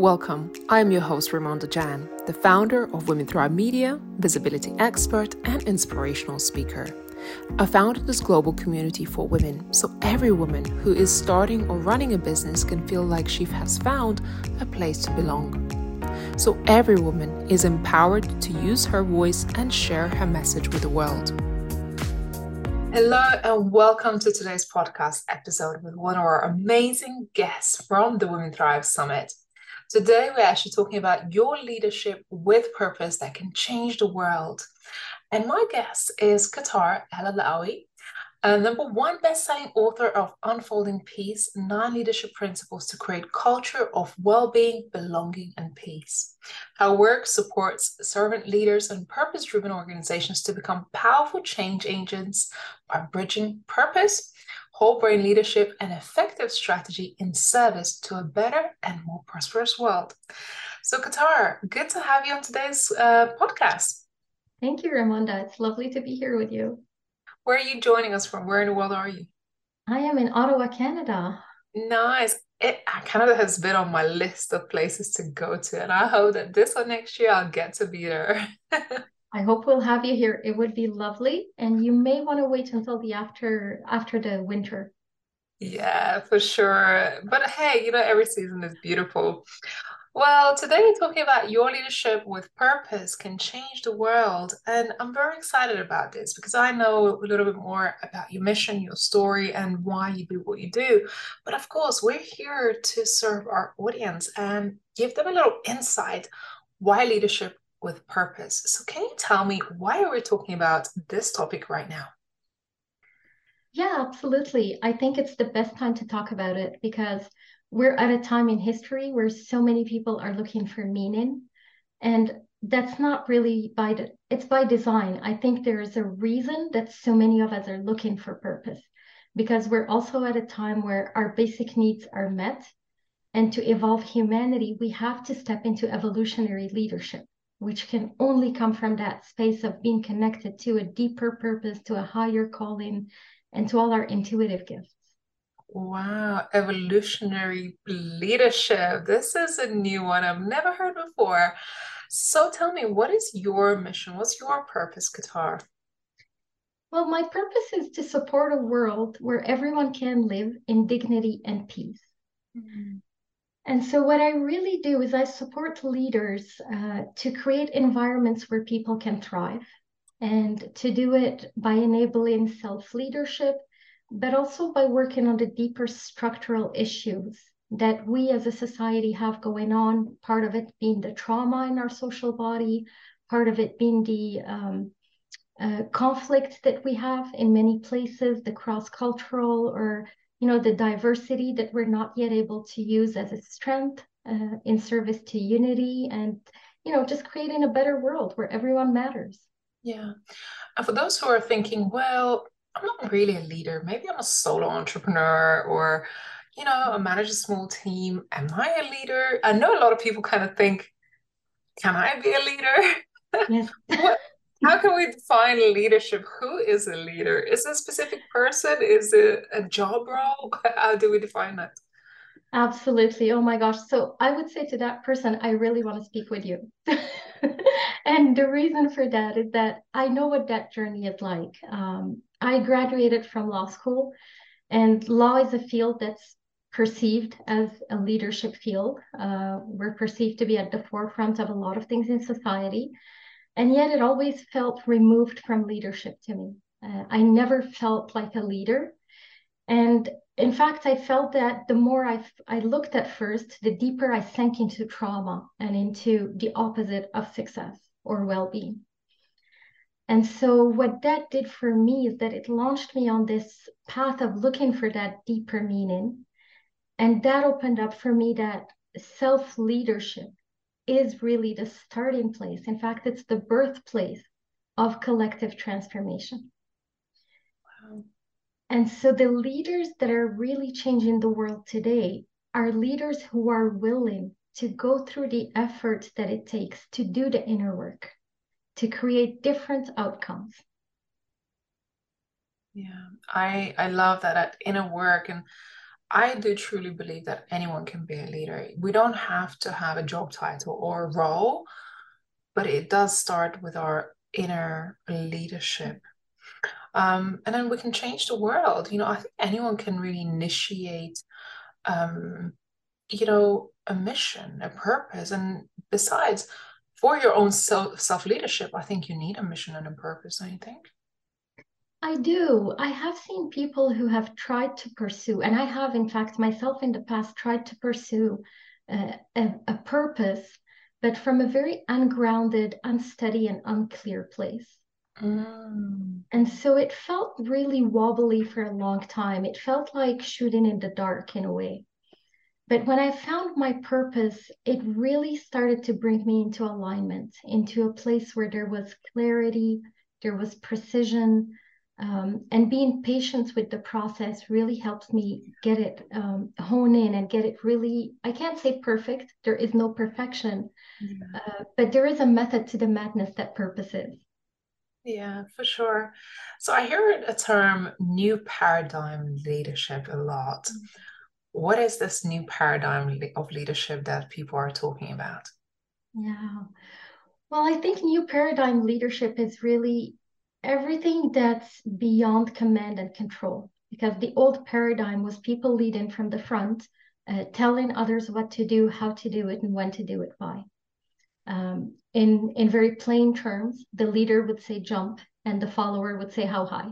Welcome. I'm your host, Ramonda Jan, the founder of Women Thrive Media, visibility expert, and inspirational speaker. I founded this global community for women so every woman who is starting or running a business can feel like she has found a place to belong. So every woman is empowered to use her voice and share her message with the world. Hello, and welcome to today's podcast episode with one of our amazing guests from the Women Thrive Summit. Today, we're actually talking about your leadership with purpose that can change the world. And my guest is Kawtar El Alaoui, a number one best-selling author of Unfolding Peace, Nine Leadership Principles to Create Culture of Well-Being, Belonging, and Peace. Her work supports servant leaders and purpose-driven organizations to become powerful change agents by bridging purpose, whole brain leadership, and effective strategy in service to a better and more prosperous world. So, Kawtar, good to have you on today's uh, podcast. Thank you, Ramonda. It's lovely to be here with you. Where are you joining us from? Where in the world are you? I am in Ottawa, Canada. Nice. It, Canada has been on my list of places to go to, and I hope that this or next year I'll get to be there. I hope we'll have you here. It would be lovely, and you may want to wait until the after after the winter. Yeah, for sure. But hey, you know, every season is beautiful. Well, today we're talking about your leadership with purpose can change the world. And I'm very excited about this because I know a little bit more about your mission, your story, and why you do what you do. But of course, we're here to serve our audience and give them a little insight why leadership with purpose. So, can you tell me why are we talking about this topic right now? Yeah, absolutely. I think it's the best time to talk about it because we're at a time in history where so many people are looking for meaning. And that's not really by the, it's by design. I think there is a reason that so many of us are looking for purpose because we're also at a time where our basic needs are met. And to evolve humanity, we have to step into evolutionary leadership which can only come from that space of being connected to a deeper purpose, to a higher calling, and to all our intuitive gifts. Wow, evolutionary leadership. This is a new one I've never heard before. So tell me, what is your mission? What's your purpose, Kawtar? Well, my purpose is to support a world where everyone can live in dignity and peace. Mm-hmm. And so, what I really do is I support leaders uh, to create environments where people can thrive and to do it by enabling self leadership, but also by working on the deeper structural issues that we as a society have going on. Part of it being the trauma in our social body, part of it being the um, uh, conflict that we have in many places, the cross cultural or you know, the diversity that we're not yet able to use as a strength uh, in service to unity and, you know, just creating a better world where everyone matters. Yeah. And for those who are thinking, well, I'm not really a leader. Maybe I'm a solo entrepreneur or, you know, I manage a small team. Am I a leader? I know a lot of people kind of think, can I be a leader? Yes. what, how can we define leadership? Who is a leader? Is it a specific person? Is it a job role? How do we define that? Absolutely. Oh my gosh. So I would say to that person, I really want to speak with you. and the reason for that is that I know what that journey is like. Um, I graduated from law school, and law is a field that's perceived as a leadership field. Uh, we're perceived to be at the forefront of a lot of things in society. And yet it always felt removed from leadership to me. Uh, I never felt like a leader. And in fact, I felt that the more I, I looked at first, the deeper I sank into trauma and into the opposite of success or well being. And so, what that did for me is that it launched me on this path of looking for that deeper meaning. And that opened up for me that self leadership is really the starting place. In fact, it's the birthplace of collective transformation. Wow. And so the leaders that are really changing the world today are leaders who are willing to go through the effort that it takes to do the inner work, to create different outcomes. Yeah, I I love that at inner work and I do truly believe that anyone can be a leader. We don't have to have a job title or a role, but it does start with our inner leadership. Um, and then we can change the world. You know, I think anyone can really initiate, um, you know, a mission, a purpose. And besides, for your own self self leadership, I think you need a mission and a purpose, don't you think? I do. I have seen people who have tried to pursue, and I have, in fact, myself in the past tried to pursue uh, a, a purpose, but from a very ungrounded, unsteady, and unclear place. Mm. And so it felt really wobbly for a long time. It felt like shooting in the dark in a way. But when I found my purpose, it really started to bring me into alignment, into a place where there was clarity, there was precision, um, and being patient with the process really helps me get it um, hone in and get it really i can't say perfect there is no perfection yeah. uh, but there is a method to the madness that purpose is. Yeah for sure. So i hear a term new paradigm leadership a lot. Mm-hmm. what is this new paradigm of leadership that people are talking about? Yeah. Well i think new paradigm leadership is really everything that's beyond command and control. Because the old paradigm was people leading from the front, uh, telling others what to do, how to do it, and when to do it by. Um, in, in very plain terms, the leader would say jump, and the follower would say how high.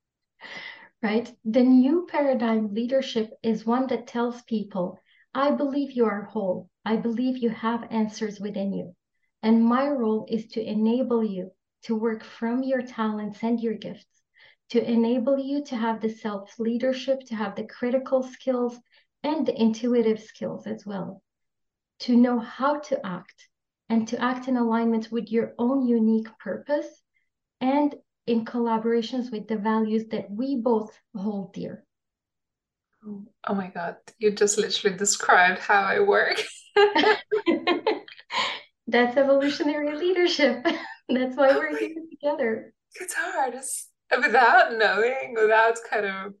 right? The new paradigm leadership is one that tells people, I believe you are whole. I believe you have answers within you. And my role is to enable you to work from your talents and your gifts to enable you to have the self leadership, to have the critical skills and the intuitive skills as well, to know how to act and to act in alignment with your own unique purpose and in collaborations with the values that we both hold dear. Oh my God, you just literally described how I work. That's evolutionary leadership. That's why we're here together. It's hard. It's without knowing, without kind of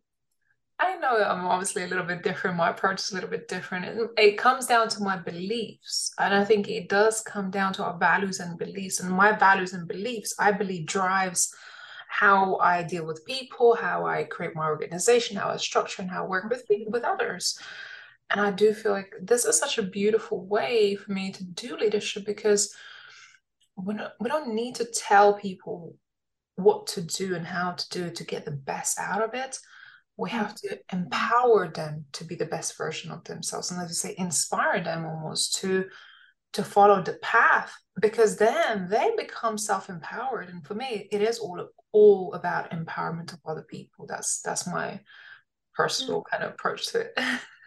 I know I'm obviously a little bit different. My approach is a little bit different. It, it, comes down to my beliefs. And I think it does come down to our values and beliefs. And my values and beliefs, I believe, drives how I deal with people, how I create my organization, how I structure and how I work with with others. And I do feel like this is such a beautiful way for me to do leadership because we don't, we don't need to tell people what to do and how to do it to get the best out of it. We hmm. have to empower them to be the best version of themselves, and as you say, inspire them almost to to follow the path because then they become self-empowered. And for me, it is all all about empowerment of other people. That's that's my personal kind of approach to it.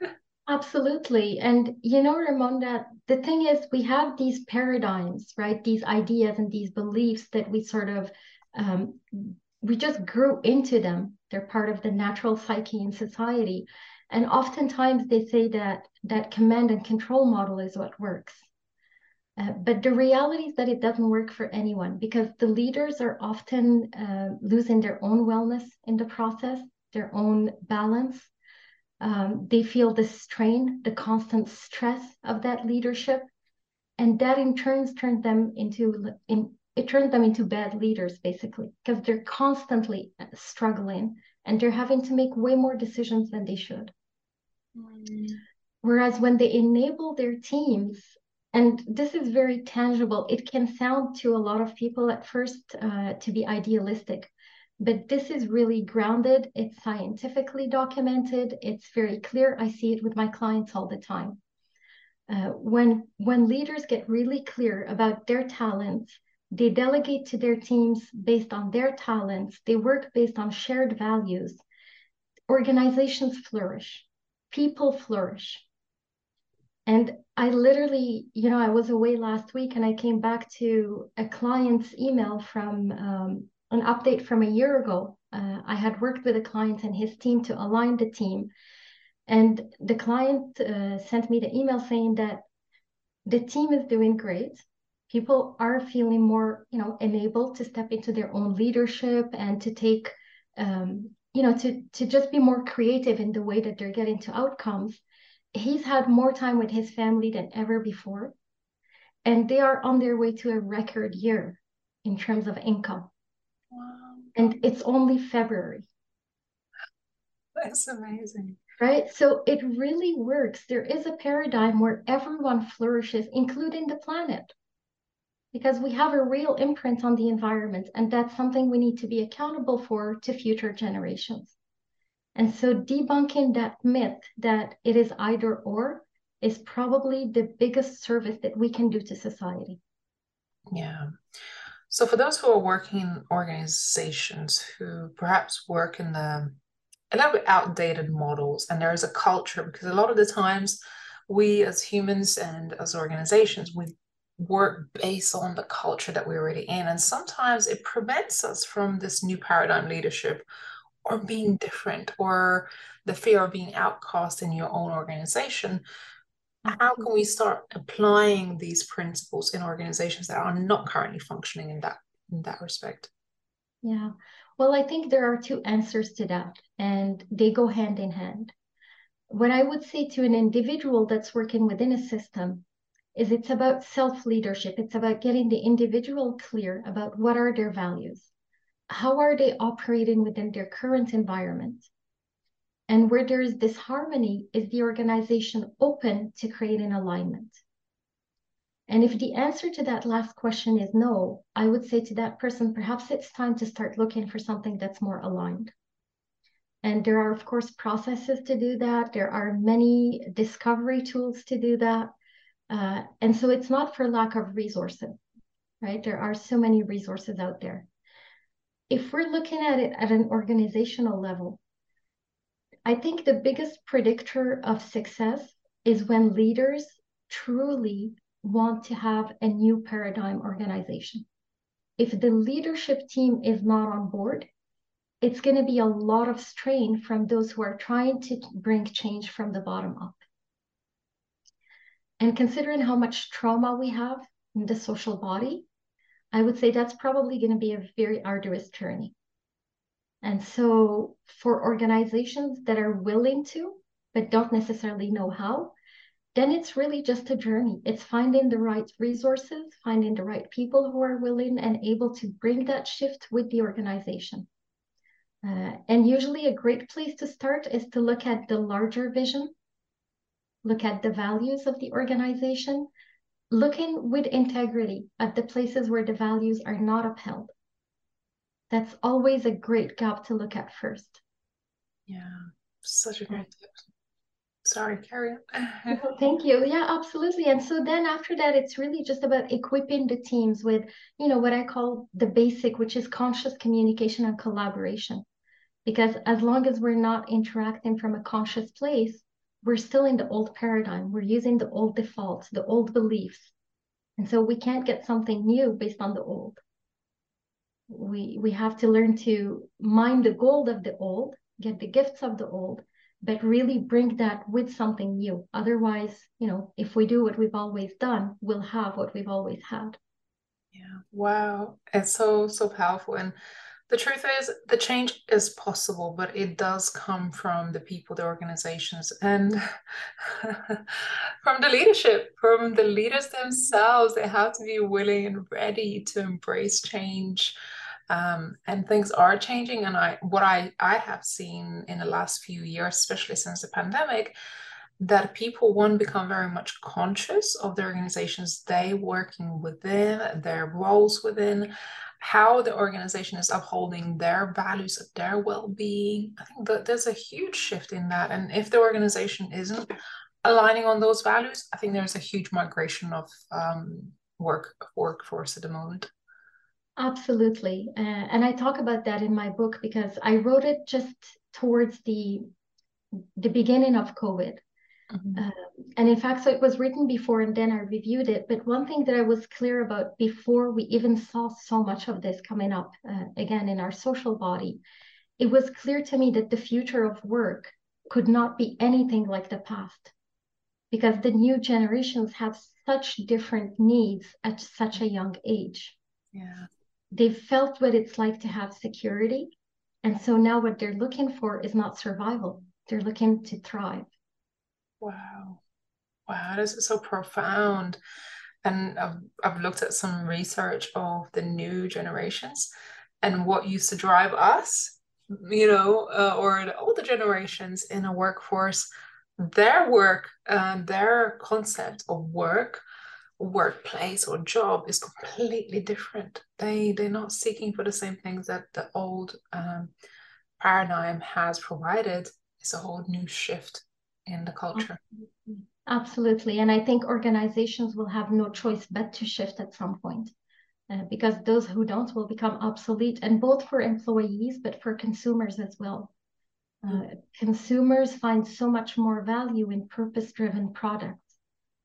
Absolutely. And you know, Ramonda, the thing is, we have these paradigms, right? These ideas and these beliefs that we sort of, um, we just grew into them. They're part of the natural psyche in society. And oftentimes they say that that command and control model is what works. Uh, but the reality is that it doesn't work for anyone because the leaders are often uh, losing their own wellness in the process, their own balance um, they feel the strain, the constant stress of that leadership, and that in turns turns them into in, it turns them into bad leaders basically because they're constantly struggling and they're having to make way more decisions than they should. Mm. Whereas when they enable their teams, and this is very tangible, it can sound to a lot of people at first uh, to be idealistic, but this is really grounded, it's scientifically documented, it's very clear. I see it with my clients all the time. Uh, when when leaders get really clear about their talents, they delegate to their teams based on their talents, they work based on shared values. Organizations flourish, people flourish. And I literally, you know, I was away last week and I came back to a client's email from um, an update from a year ago. Uh, I had worked with a client and his team to align the team. And the client uh, sent me the email saying that the team is doing great. People are feeling more, you know, enabled to step into their own leadership and to take um, you know, to to just be more creative in the way that they're getting to outcomes. He's had more time with his family than ever before. And they are on their way to a record year in terms of income. Wow. And it's only February. That's amazing. Right? So it really works. There is a paradigm where everyone flourishes, including the planet because we have a real imprint on the environment, and that's something we need to be accountable for to future generations. And so, debunking that myth that it is either or is probably the biggest service that we can do to society. Yeah. So, for those who are working in organizations who perhaps work in the a little bit outdated models, and there is a culture because a lot of the times we as humans and as organizations we work based on the culture that we're already in. And sometimes it prevents us from this new paradigm leadership or being different or the fear of being outcast in your own organization. How mm-hmm. can we start applying these principles in organizations that are not currently functioning in that in that respect? Yeah. Well, I think there are two answers to that, and they go hand in hand. What I would say to an individual that's working within a system is it's about self-leadership. It's about getting the individual clear about what are their values. How are they operating within their current environment? And where there is disharmony, is the organization open to creating alignment? And if the answer to that last question is no, I would say to that person, perhaps it's time to start looking for something that's more aligned. And there are, of course, processes to do that. There are many discovery tools to do that. Uh, and so it's not for lack of resources, right? There are so many resources out there. If we're looking at it at an organizational level, I think the biggest predictor of success is when leaders truly want to have a new paradigm organization. If the leadership team is not on board, it's going to be a lot of strain from those who are trying to bring change from the bottom up. And considering how much trauma we have in the social body, I would say that's probably going to be a very arduous journey. And so, for organizations that are willing to, but don't necessarily know how, then it's really just a journey. It's finding the right resources, finding the right people who are willing and able to bring that shift with the organization. Uh, and usually, a great place to start is to look at the larger vision look at the values of the organization, looking with integrity at the places where the values are not upheld. That's always a great gap to look at first. Yeah, such a great tip. Sorry, carry on. thank you. Yeah, absolutely. And so then after that, it's really just about equipping the teams with, you know, what I call the basic, which is conscious communication and collaboration. Because as long as we're not interacting from a conscious place, we're still in the old paradigm. We're using the old defaults, the old beliefs. And so we can't get something new based on the old. We we have to learn to mine the gold of the old, get the gifts of the old, but really bring that with something new. Otherwise, you know, if we do what we've always done, we'll have what we've always had. Yeah. Wow. It's so so powerful. And the truth is the change is possible but it does come from the people the organizations and from the leadership from the leaders themselves. They have to be willing and ready to embrace change um, and things are changing. And i what i i have seen in the last few years especially since the pandemic that people one become very much conscious of the organizations they working within their roles within how the organization is upholding their values of their well-being. I think that there's a huge shift in that and if the organization isn't aligning on those values i think there's a huge migration of um, work workforce at the moment. Absolutely. Uh, and i talk about that in my book because i wrote it just towards the the beginning of covid Mm-hmm. Uh, and in fact, so it was written before and then I reviewed it. But one thing that I was clear about before we even saw so much of this coming up uh, again in our social body, it was clear to me that the future of work could not be anything like the past because the new generations have such different needs at such a young age. Yeah. They've felt what it's like to have security. And so now what they're looking for is not survival, they're looking to thrive. Wow. Wow, this is so profound. And I've, I've looked at some research of the new generations and what used to drive us, you know, uh, or the older generations in a workforce. Their work and their concept of work workplace or job is completely different. They they're not seeking for the same things that the old um, paradigm has provided. It's a whole new shift in the culture. Absolutely, and I think organizations will have no choice but to shift at some point. Uh, because those who don't will become obsolete, and both for employees but for consumers as well. Uh, consumers find so much more value in purpose driven products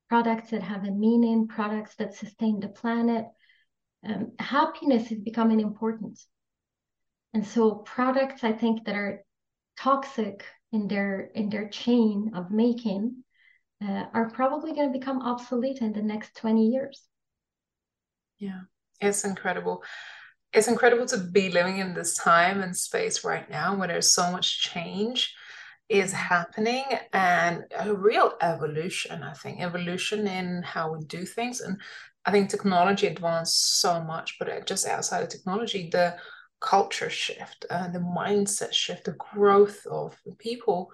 products that have a meaning, products that sustain the planet. Um, happiness is becoming important. And so products, I think, that are toxic in their in their chain of making uh, are probably going to become obsolete in the next 20 years. Yeah, it's incredible. It's incredible to be living in this time and space right now where there's so much change is happening and a real evolution i think evolution in how we do things and i think technology advanced so much but just outside of technology the culture shift uh, the mindset shift the growth of the people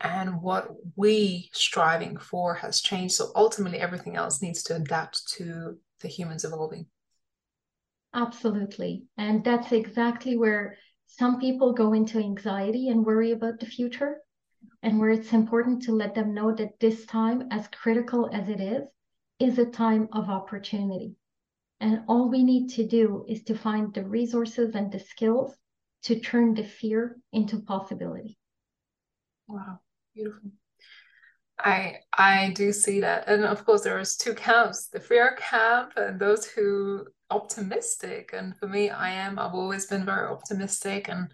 and what we striving for has changed. So ultimately everything else needs to adapt to the humans evolving. Absolutely. And that's exactly where some people go into anxiety and worry about the future and where it's important to let them know that this time, as critical as it is, is a time of opportunity. And all we need to do is to find the resources and the skills to turn the fear into possibility. Wow, beautiful. I I do see that. And of course there is two camps, the fear camp and those who optimistic. And for me, I am, I've always been very optimistic and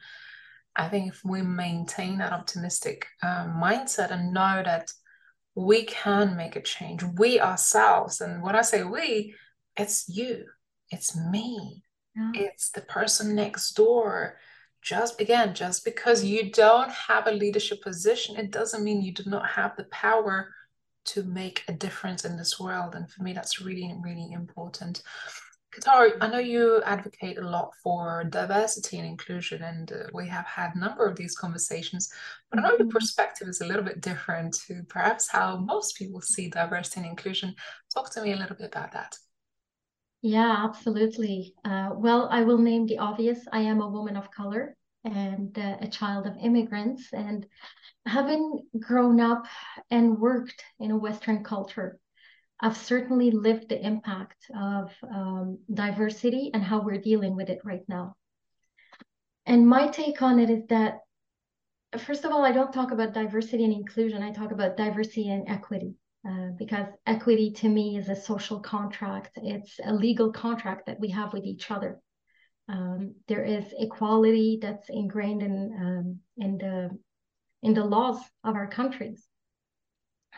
I think if we maintain that optimistic uh, mindset and know that we can make a change, we ourselves, and when I say we, it's you, it's me, yeah. it's the person next door. Just again, just because you don't have a leadership position, it doesn't mean you do not have the power to make a difference in this world. And for me, that's really, really important. Katara, I know you advocate a lot for diversity and inclusion, and uh, we have had a number of these conversations. But I know your mm-hmm. perspective is a little bit different to perhaps how most people see diversity and inclusion. Talk to me a little bit about that. Yeah, absolutely. Uh, well, I will name the obvious. I am a woman of color and uh, a child of immigrants, and having grown up and worked in a Western culture, I've certainly lived the impact of um, diversity and how we're dealing with it right now. And my take on it is that, first of all, I don't talk about diversity and inclusion, I talk about diversity and equity. Uh, because equity to me is a social contract, it's a legal contract that we have with each other. Um, there is equality that's ingrained in um, in the in the laws of our countries,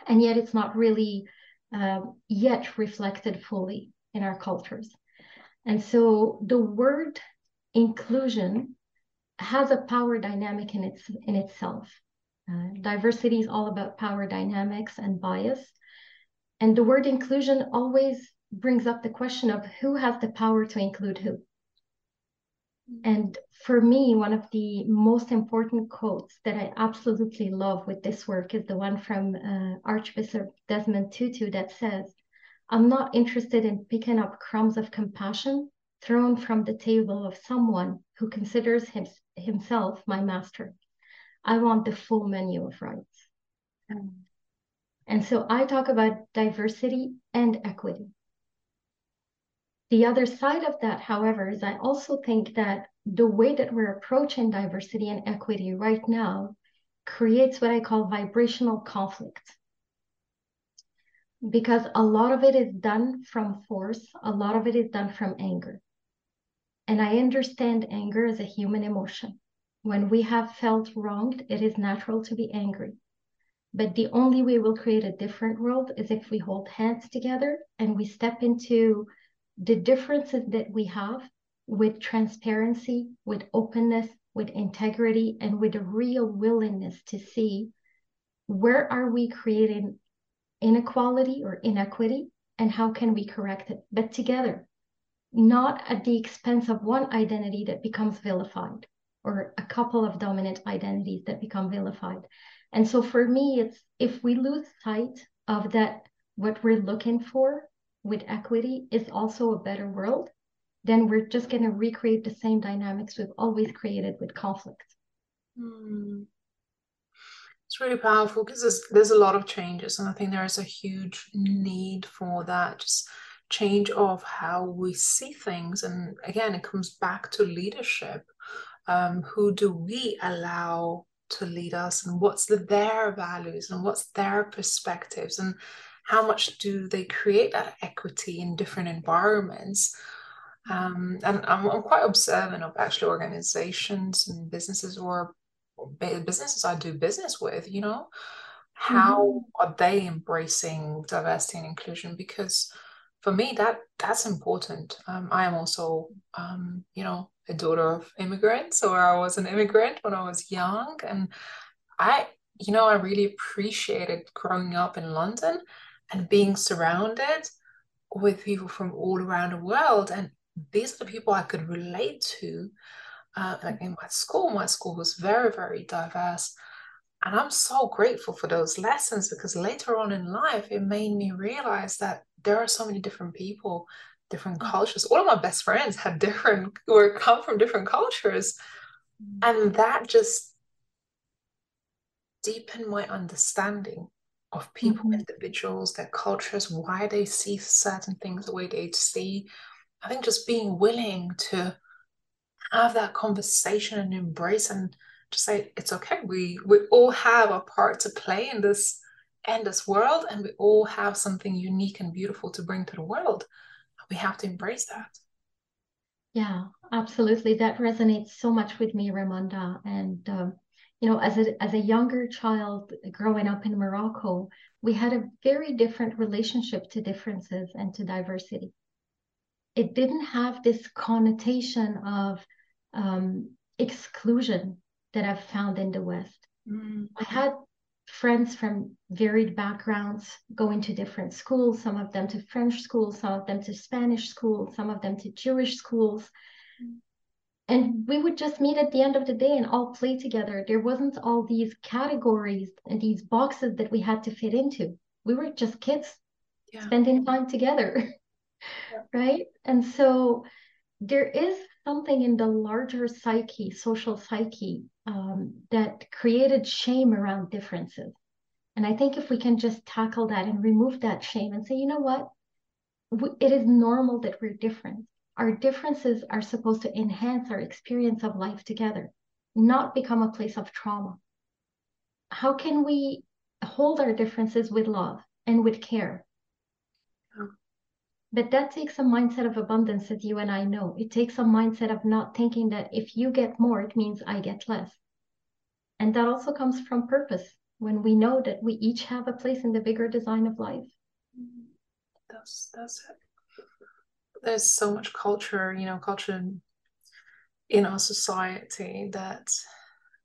and yet it's not really um, yet reflected fully in our cultures. And so the word inclusion has a power dynamic in its in itself. Uh, diversity is all about power dynamics and bias. And the word inclusion always brings up the question of who has the power to include who. And for me, one of the most important quotes that I absolutely love with this work is the one from uh, Archbishop Desmond Tutu that says, I'm not interested in picking up crumbs of compassion thrown from the table of someone who considers him, himself my master. I want the full menu of rights. Mm. And so I talk about diversity and equity. The other side of that, however, is I also think that the way that we're approaching diversity and equity right now creates what I call vibrational conflict. Because a lot of it is done from force, a lot of it is done from anger. And I understand anger as a human emotion. When we have felt wronged, it is natural to be angry. But the only way we'll create a different world is if we hold hands together and we step into the differences that we have with transparency, with openness, with integrity, and with a real willingness to see where are we creating inequality or inequity and how can we correct it, but together, not at the expense of one identity that becomes vilified or a couple of dominant identities that become vilified. And so for me, it's if we lose sight of that, what we're looking for with equity is also a better world, then we're just going to recreate the same dynamics we've always created with conflict. Mm. It's really powerful because there's, there's a lot of changes, and I think there is a huge need for that. Just change of how we see things. And again, it comes back to leadership. Um, who do we allow to lead us, and what's the, their values, and what's their perspectives, and how much do they create that equity in different environments? Um, and I'm, I'm, quite observant of actually organizations and businesses or businesses I do business with, you know, how mm-hmm. are they embracing diversity and inclusion? Because for me, that that's important. Um, I am also, um, you know, a daughter of immigrants, or I was an immigrant when I was young, and I, you know, I really appreciated growing up in London and being surrounded with people from all around the world, and these are the people I could relate to. Uh, like in my school, my school was very, very diverse. And I'm so grateful for those lessons because later on in life, it made me realize that there are so many different people, different mm. cultures. All of my best friends had different, or come from different cultures. And that just deepened my understanding of people, mm-hmm. individuals, their cultures, why they see certain things the way they see. I think just being willing to have that conversation and embrace and just say it's okay. We we all have a part to play in this in this world, and we all have something unique and beautiful to bring to the world. We have to embrace that. Yeah, absolutely. That resonates so much with me, Raymonda. And um, you know, as a as a younger child growing up in Morocco, we had a very different relationship to differences and to diversity. It didn't have this connotation of um, exclusion that I've found in the West. Mm. I had friends from varied backgrounds going to different schools, some of them to French schools, some of them to Spanish schools, some of them to Jewish schools. And we would just meet at the end of the day and all play together. There wasn't all these categories and these boxes that we had to fit into. We were just kids yeah. spending time together. Yeah. Right. And so there is something in the larger psyche, social psyche, um, that created shame around differences. And I think if we can just tackle that and remove that shame and say, you know what? It is normal that we're different. Our differences are supposed to enhance our experience of life together, not become a place of trauma. How can we hold our differences with love and with care but that takes a mindset of abundance, as you and I know. It takes a mindset of not thinking that if you get more, it means I get less. And that also comes from purpose when we know that we each have a place in the bigger design of life. That's that's it. There's so much culture, you know, culture in our society that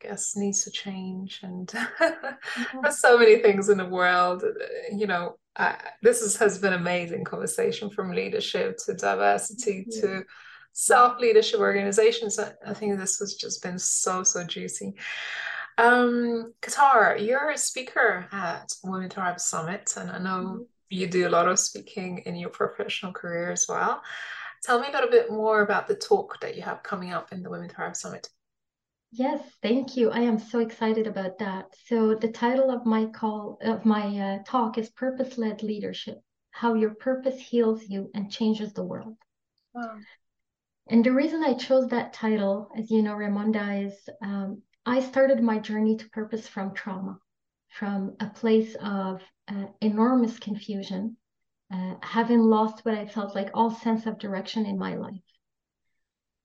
guess needs to change and there's so many things in the world you know uh, this is, has been an amazing conversation from leadership to diversity yeah. to self leadership organizations. I, I, think this has just been so so juicy. Um, Kawtar, you're a speaker at Women Thrive Summit, and I know mm-hmm. you do a lot of speaking in your professional career as well. Tell me a little bit more about the talk that you have coming up in the Women Thrive Summit. Yes, thank you. I am so excited about that. So the title of my call of my uh, talk is Purpose-Led Leadership: How Your Purpose Heals You and Changes the World. Wow. And the reason I chose that title, as you know, Raymonda, is um, I started my journey to purpose from trauma, from a place of uh, enormous confusion, uh, having lost what I felt like all sense of direction in my life.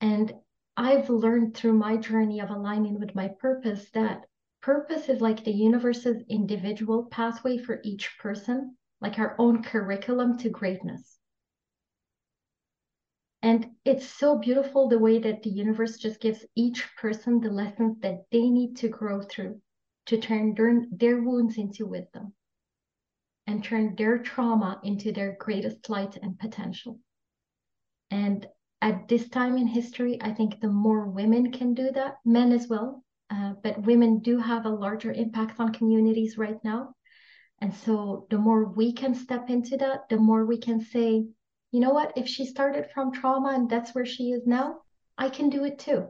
And I've learned through my journey of aligning with my purpose that purpose is like the universe's individual pathway for each person, like our own curriculum to greatness. And it's so beautiful the way that the universe just gives each person the lessons that they need to grow through to turn their, their wounds into wisdom and turn their trauma into their greatest light and potential. And at this time in history, I think the more women can do that, men as well, uh, but women do have a larger impact on communities right now. And so the more we can step into that, the more we can say, you know what, if she started from trauma and that's where she is now, I can do it too.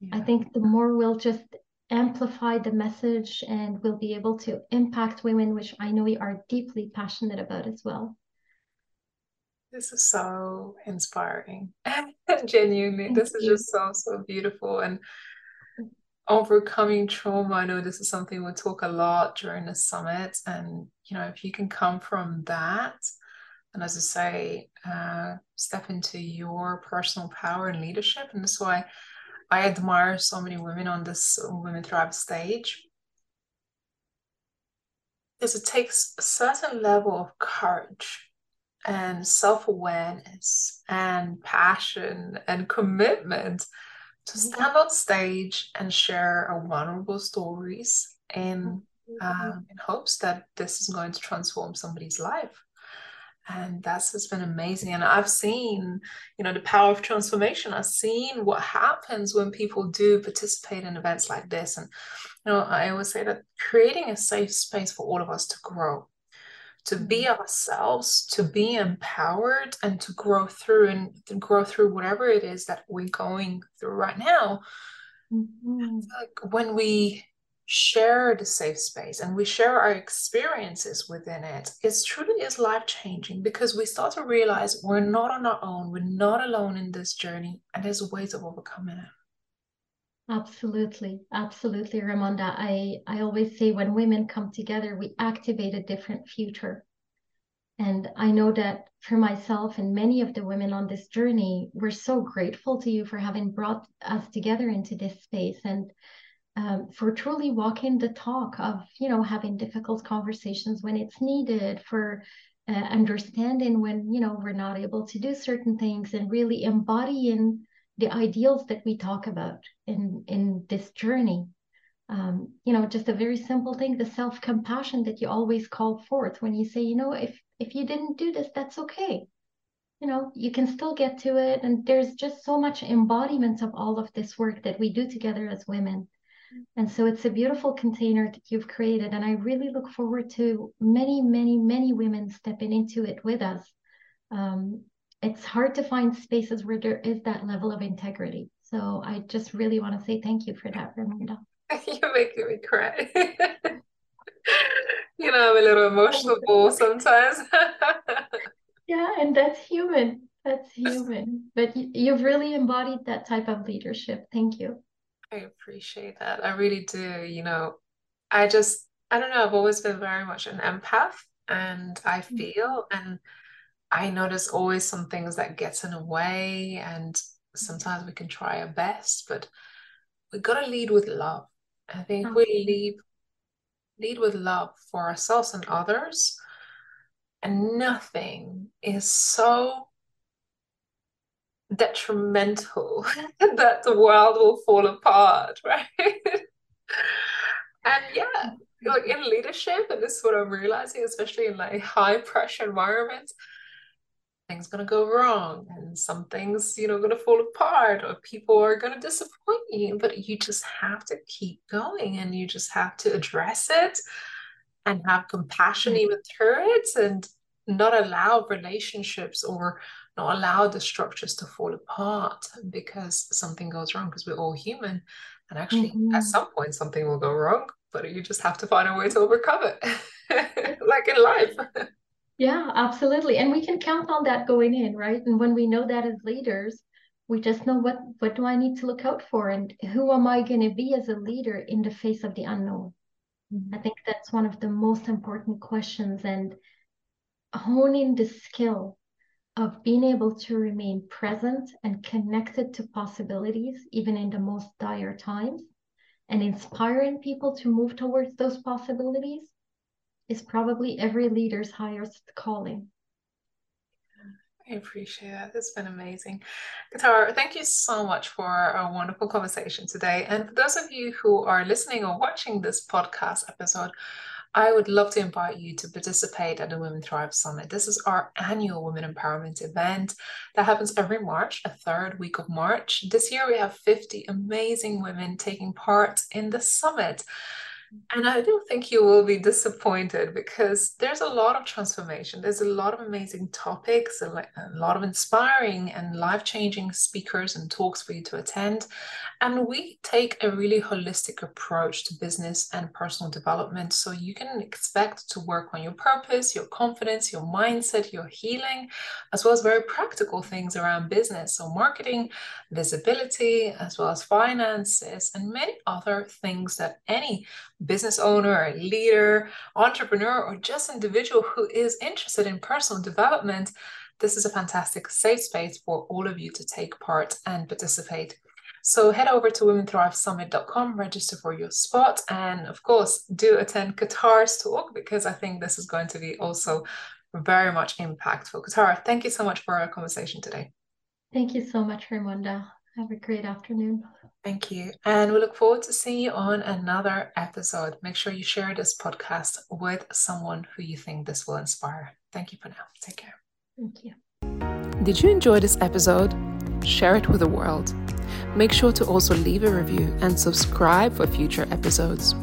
Yeah. I think the more we'll just amplify the message and we'll be able to impact women, which I know we are deeply passionate about as well. This is so inspiring. Genuinely, Thank this you. is just so, so beautiful. And overcoming trauma, I know this is something we talk a lot during the summit. And, you know, if you can come from that, and as I say, uh, step into your personal power and leadership. And that's why I admire so many women on this Women Thrive stage. Because it takes a certain level of courage and self awareness and passion and commitment to mm-hmm. stand on stage and share our vulnerable stories in, um, in hopes that this is going to transform somebody's life. And that's has been amazing. And I've seen, you know, the power of transformation. I've seen what happens when people do participate in events like this. And, you know, I always say that creating a safe space for all of us to grow to be mm-hmm. ourselves, to be empowered, and to grow through and to grow through whatever it is that we're going through right now. Mm-hmm. Like when we share the safe space and we share our experiences within it, it truly is life changing because we start to realize we're not on our own, we're not alone in this journey, and there's ways of overcoming it. Absolutely, absolutely, Ramonda. I, I always say when women come together, we activate a different future. And I know that for myself and many of the women on this journey, we're so grateful to you for having brought us together into this space and um, for truly walking the talk of, you know, having difficult conversations when it's needed, for uh, understanding when, you know, we're not able to do certain things and really embodying the ideals that we talk about in in this journey. Um, you know just a very simple thing the self-compassion that you always call forth when you say you know if if you didn't do this that's okay. You know you can still get to it and there's just so much embodiment of all of this work that we do together as women. And so it's a beautiful container that you've created and i really look forward to many many many women stepping into it with us. Um, it's hard to find spaces where there is that level of integrity. So I just really want to say thank you for that, Ramonda. You're making me cry. you know, I'm a little emotional sometimes. yeah, and that's human. That's human. But you've really embodied that type of leadership. Thank you. I appreciate that. I really do. You know, I just, I don't know, I've always been very much an empath and I mm. feel and I know there's always some things that gets in the way and sometimes we can try our best, but we've got to lead with love. I think if we mm-hmm. lead lead with love for ourselves and others, and nothing is so detrimental that the world will fall apart, right? and yeah, mm-hmm. like in leadership, and this is what I'm realizing, especially in like high pressure environments, things going to go wrong and some things you know going to fall apart or people are going to disappoint you but you just have to keep going and you just have to address it and have compassion mm-hmm. even through it and not allow relationships or not allow the structures to fall apart because something goes wrong because we're all human and actually mm-hmm. at some point something will go wrong but you just have to find a way to overcome it like in life yeah, absolutely. And we can count on that going in, right? And when we know that as leaders, we just know what what do I need to look out for and who am I going to be as a leader in the face of the unknown? Mm-hmm. I think that's one of the most important questions and honing the skill of being able to remain present and connected to possibilities even in the most dire times and inspiring people to move towards those possibilities is probably every leader's highest calling. I appreciate that. It's been amazing. Kawtar, thank you so much for a wonderful conversation today. And for those of you who are listening or watching this podcast episode, I would love to invite you to participate at the Women Thrive Summit. This is our annual women empowerment event that happens every March, a third week of March. This year we have 50 amazing women taking part in the summit. And I don't think you will be disappointed because there's a lot of transformation. There's a lot of amazing topics, a lot of inspiring and life changing speakers and talks for you to attend. And we take a really holistic approach to business and personal development. So you can expect to work on your purpose, your confidence, your mindset, your healing, as well as very practical things around business. So marketing, visibility, as well as finances, and many other things that any business owner, leader, entrepreneur, or just individual who is interested in personal development, this is a fantastic safe space for all of you to take part and participate. So head over to womenthrivesummit.com, register for your spot, and of course, do attend Kawtar's talk because I think this is going to be also very much impactful. Kawtar, thank you so much for our conversation today. Thank you so much, Raimonda. Have a great afternoon. Thank you. And we look forward to seeing you on another episode. Make sure you share this podcast with someone who you think this will inspire. Thank you for now. Take care. Thank you. Did you enjoy this episode? Share it with the world. Make sure to also leave a review and subscribe for future episodes.